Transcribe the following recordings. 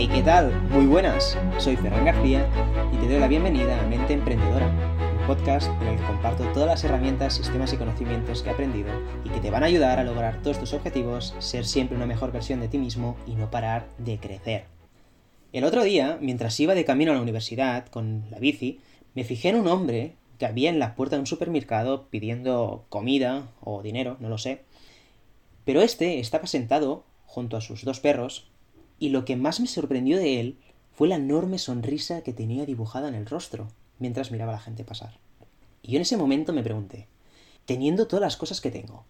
Hey, ¿qué tal? Muy buenas. Soy Ferran García y te doy la bienvenida a Mente Emprendedora, un podcast en el que comparto todas las herramientas, sistemas y conocimientos que he aprendido y que te van a ayudar a lograr todos tus objetivos, ser siempre una mejor versión de ti mismo y no parar de crecer. El otro día, mientras iba de camino a la universidad con la bici, me fijé en un hombre que había en la puerta de un supermercado pidiendo comida o dinero, no lo sé. Pero este estaba sentado junto a sus dos perros, y lo que más me sorprendió de él fue la enorme sonrisa que tenía dibujada en el rostro mientras miraba a la gente pasar. Y yo en ese momento me pregunté, teniendo todas las cosas que tengo,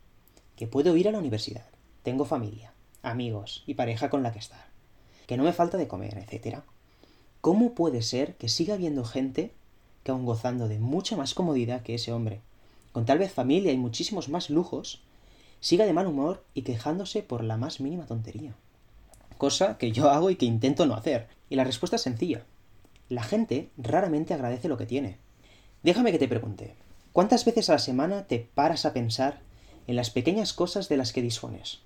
que puedo ir a la universidad, tengo familia, amigos y pareja con la que estar, que no me falta de comer, etc. ¿Cómo puede ser que siga habiendo gente que aun gozando de mucha más comodidad que ese hombre, con tal vez familia y muchísimos más lujos, siga de mal humor y quejándose por la más mínima tontería. Cosa que yo hago y que intento no hacer. Y la respuesta es sencilla. La gente raramente agradece lo que tiene. Déjame que te pregunte, ¿cuántas veces a la semana te paras a pensar en las pequeñas cosas de las que dispones?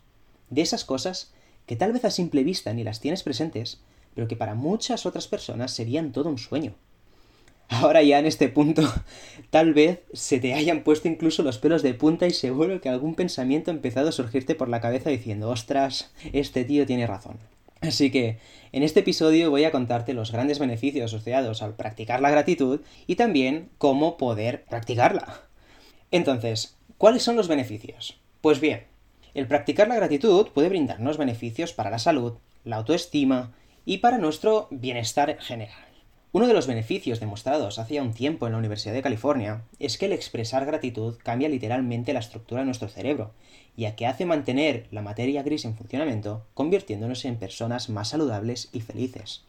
De esas cosas que tal vez a simple vista ni las tienes presentes, pero que para muchas otras personas serían todo un sueño. Ahora ya en este punto, tal vez se te hayan puesto incluso los pelos de punta y seguro que algún pensamiento ha empezado a surgirte por la cabeza diciendo, ostras, este tío tiene razón. Así que, en este episodio voy a contarte los grandes beneficios asociados al practicar la gratitud y también cómo poder practicarla. Entonces, ¿cuáles son los beneficios? Pues bien, el practicar la gratitud puede brindarnos beneficios para la salud, la autoestima y para nuestro bienestar general. Uno de los beneficios demostrados hace un tiempo en la Universidad de California es que el expresar gratitud cambia literalmente la estructura de nuestro cerebro, ya que hace mantener la materia gris en funcionamiento, convirtiéndonos en personas más saludables y felices.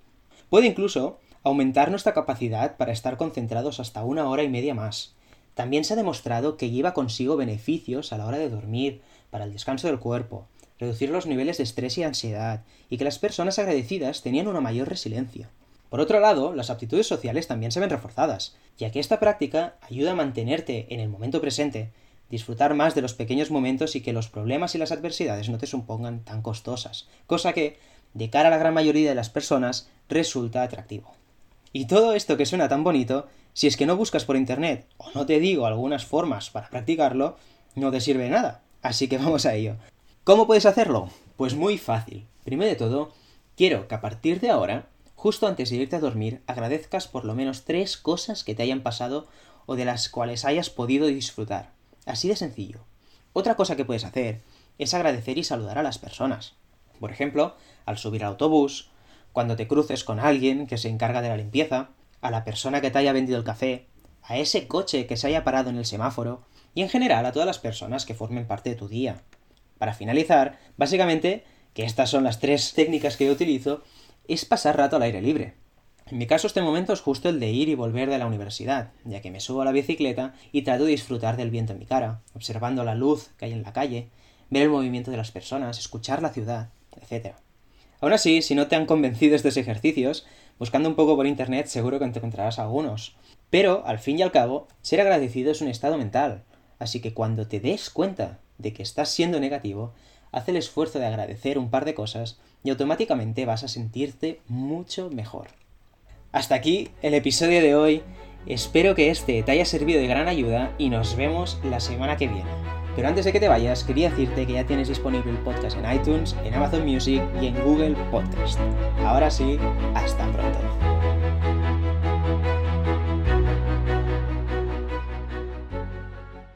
Puede incluso aumentar nuestra capacidad para estar concentrados hasta una hora y media más. También se ha demostrado que lleva consigo beneficios a la hora de dormir, para el descanso del cuerpo, reducir los niveles de estrés y ansiedad, y que las personas agradecidas tenían una mayor resiliencia. Por otro lado, las aptitudes sociales también se ven reforzadas, ya que esta práctica ayuda a mantenerte en el momento presente, disfrutar más de los pequeños momentos y que los problemas y las adversidades no te supongan tan costosas, cosa que, de cara a la gran mayoría de las personas, resulta atractivo. Y todo esto que suena tan bonito, si es que no buscas por internet o no te digo algunas formas para practicarlo, no te sirve nada. Así que vamos a ello. ¿Cómo puedes hacerlo? Pues muy fácil. Primero de todo, quiero que a partir de ahora justo antes de irte a dormir, agradezcas por lo menos tres cosas que te hayan pasado o de las cuales hayas podido disfrutar. Así de sencillo. Otra cosa que puedes hacer es agradecer y saludar a las personas. Por ejemplo, al subir al autobús, cuando te cruces con alguien que se encarga de la limpieza, a la persona que te haya vendido el café, a ese coche que se haya parado en el semáforo, y en general a todas las personas que formen parte de tu día. Para finalizar, básicamente, que estas son las tres técnicas que yo utilizo, es pasar rato al aire libre. En mi caso este momento es justo el de ir y volver de la universidad, ya que me subo a la bicicleta y trato de disfrutar del viento en mi cara, observando la luz que hay en la calle, ver el movimiento de las personas, escuchar la ciudad, etc. Aún así, si no te han convencido estos ejercicios, buscando un poco por internet seguro que encontrarás algunos. Pero, al fin y al cabo, ser agradecido es un estado mental, así que cuando te des cuenta de que estás siendo negativo, haz el esfuerzo de agradecer un par de cosas y automáticamente vas a sentirte mucho mejor. Hasta aquí el episodio de hoy. Espero que este te haya servido de gran ayuda y nos vemos la semana que viene. Pero antes de que te vayas, quería decirte que ya tienes disponible el podcast en iTunes, en Amazon Music y en Google Podcast. Ahora sí, hasta pronto.